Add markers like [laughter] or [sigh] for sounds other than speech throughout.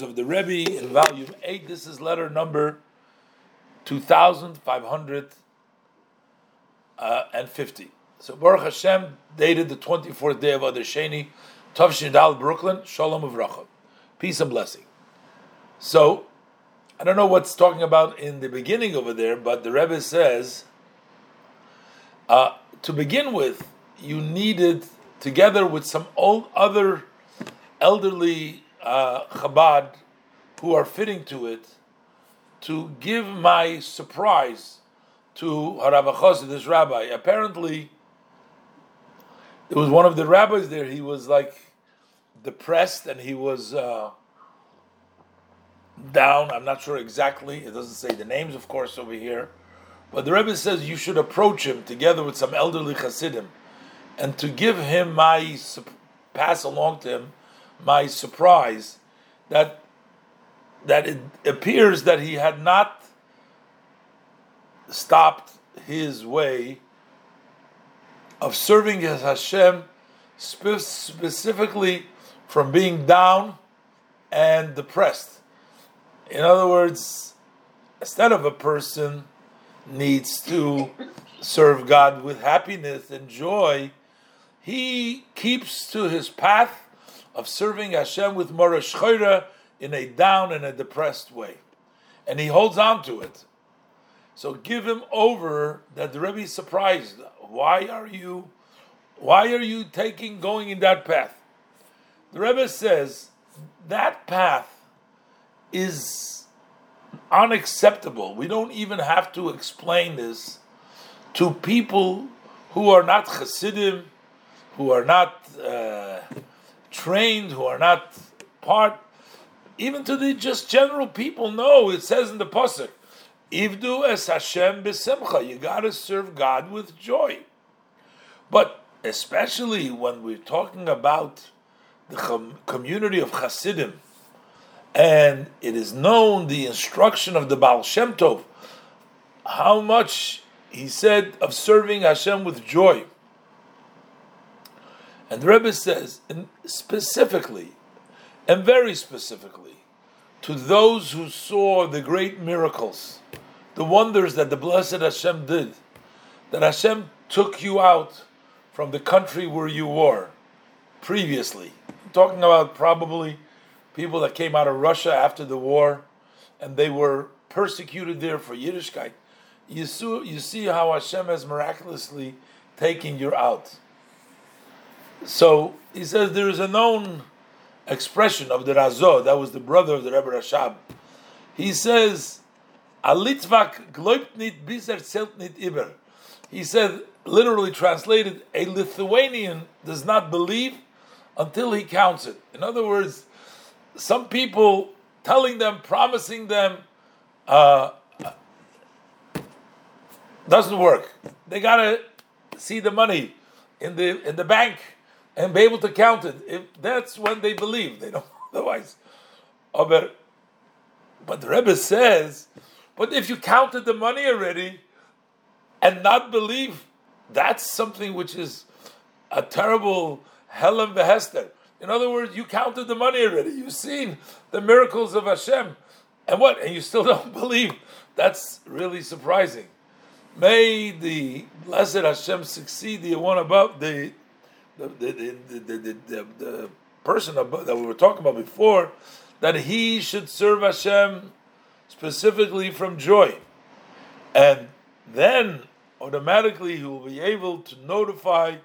letters of the Rebbe in volume 8. This is letter number 2550. So Baruch Hashem dated the 24th day of Adar Sheni, Tavshin Brooklyn, Shalom Uvracha. Peace and blessing. So, I don't know what's talking about in the beginning over there, but the Rebbe says, uh, to begin with, you needed, together with some old other elderly uh, Chabad who are fitting to it, to give my surprise to Harav this rabbi. Apparently, it was one of the rabbis there. He was like depressed and he was uh, down. I'm not sure exactly. It doesn't say the names, of course, over here. But the Rebbe says you should approach him together with some elderly Hasidim and to give him my, pass along to him my surprise that that it appears that he had not stopped his way of serving as Hashem specifically from being down and depressed. In other words, instead of a person needs to serve God with happiness and joy, he keeps to his path of serving Hashem with Chayra in a down and a depressed way. And he holds on to it. So give him over that the Rebbe is surprised. Why are you why are you taking going in that path? The Rebbe says that path is unacceptable. We don't even have to explain this to people who are not Hasidim, who are not uh, trained, who are not part, even to the just general people, know it says in the Pasuk, Ivdu es Hashem b'simcha, you gotta serve God with joy. But especially when we're talking about the com- community of Hasidim, and it is known the instruction of the Baal Shem Tov, how much he said of serving Hashem with joy. And the Rebbe says, specifically, and very specifically, to those who saw the great miracles, the wonders that the blessed Hashem did, that Hashem took you out from the country where you were previously. I'm talking about probably people that came out of Russia after the war, and they were persecuted there for Yiddishkeit. You see, you see how Hashem has miraculously taken you out. So he says there is a known expression of the Razo, that was the brother of the Rebbe Rashab. He says, Alitvak gloibt nit biser zelt nit iber. He said, literally translated, a Lithuanian does not believe until he counts it. In other words, some people telling them, promising them, uh, doesn't work. They gotta see the money in the in the bank and be able to count it. If that's when they believe, they don't [laughs] otherwise. Oh, but, but the Rebbe says, but if you counted the money already and not believe, that's something which is a terrible helem v'hester. In other words, you counted the money already. You've seen the miracles of Hashem. And what? And you still [laughs] don't believe? That's really surprising. May the blessed Hashem succeed the one above the the the, the, the, the, the person that we were talking about before, that he should serve Hashem specifically from joy. And then automatically he will be able to notify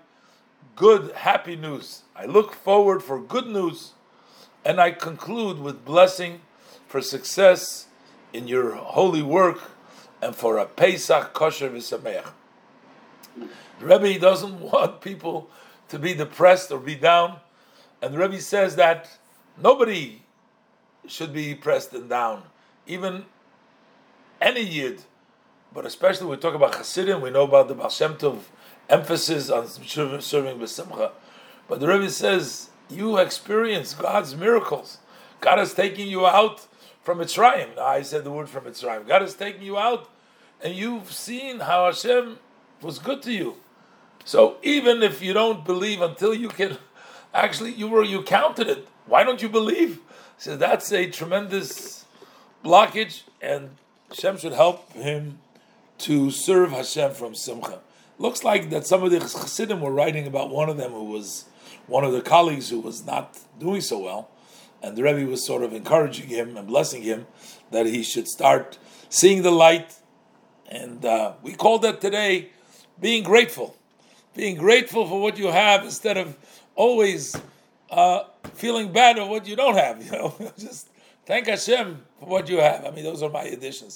good, happy news. I look forward for good news, and I conclude with blessing for success in your holy work and for a Pesach kosher v'sameach. The Rebbe doesn't [laughs] want people to be depressed or be down, and the Rebbe says that nobody should be pressed and down, even any yid but especially we talk about Hasidim, we know about the Baal Shem Tov emphasis on serving B'Simcha. But the Rebbe says, you experience God's miracles. God is taking you out from Mitzrayim. I said the word from Mitzrayim. God is taking you out, and you've seen how Hashem was good to you. So even if you don't believe until you can, actually you were you counted it. Why don't you believe So that's a tremendous blockage, and Hashem should help him to serve Hashem from Simcha. Looks like that some of the Chassidim were writing about one of them who was one of the colleagues who was not doing so well, and the Rebbe was sort of encouraging him and blessing him that he should start seeing the light. And uh, we call that today being grateful, being grateful for what you have instead of always uh, feeling bad of what you don't have. [laughs] You know, [laughs] just thank Hashem for what you have. I mean, those are my additions.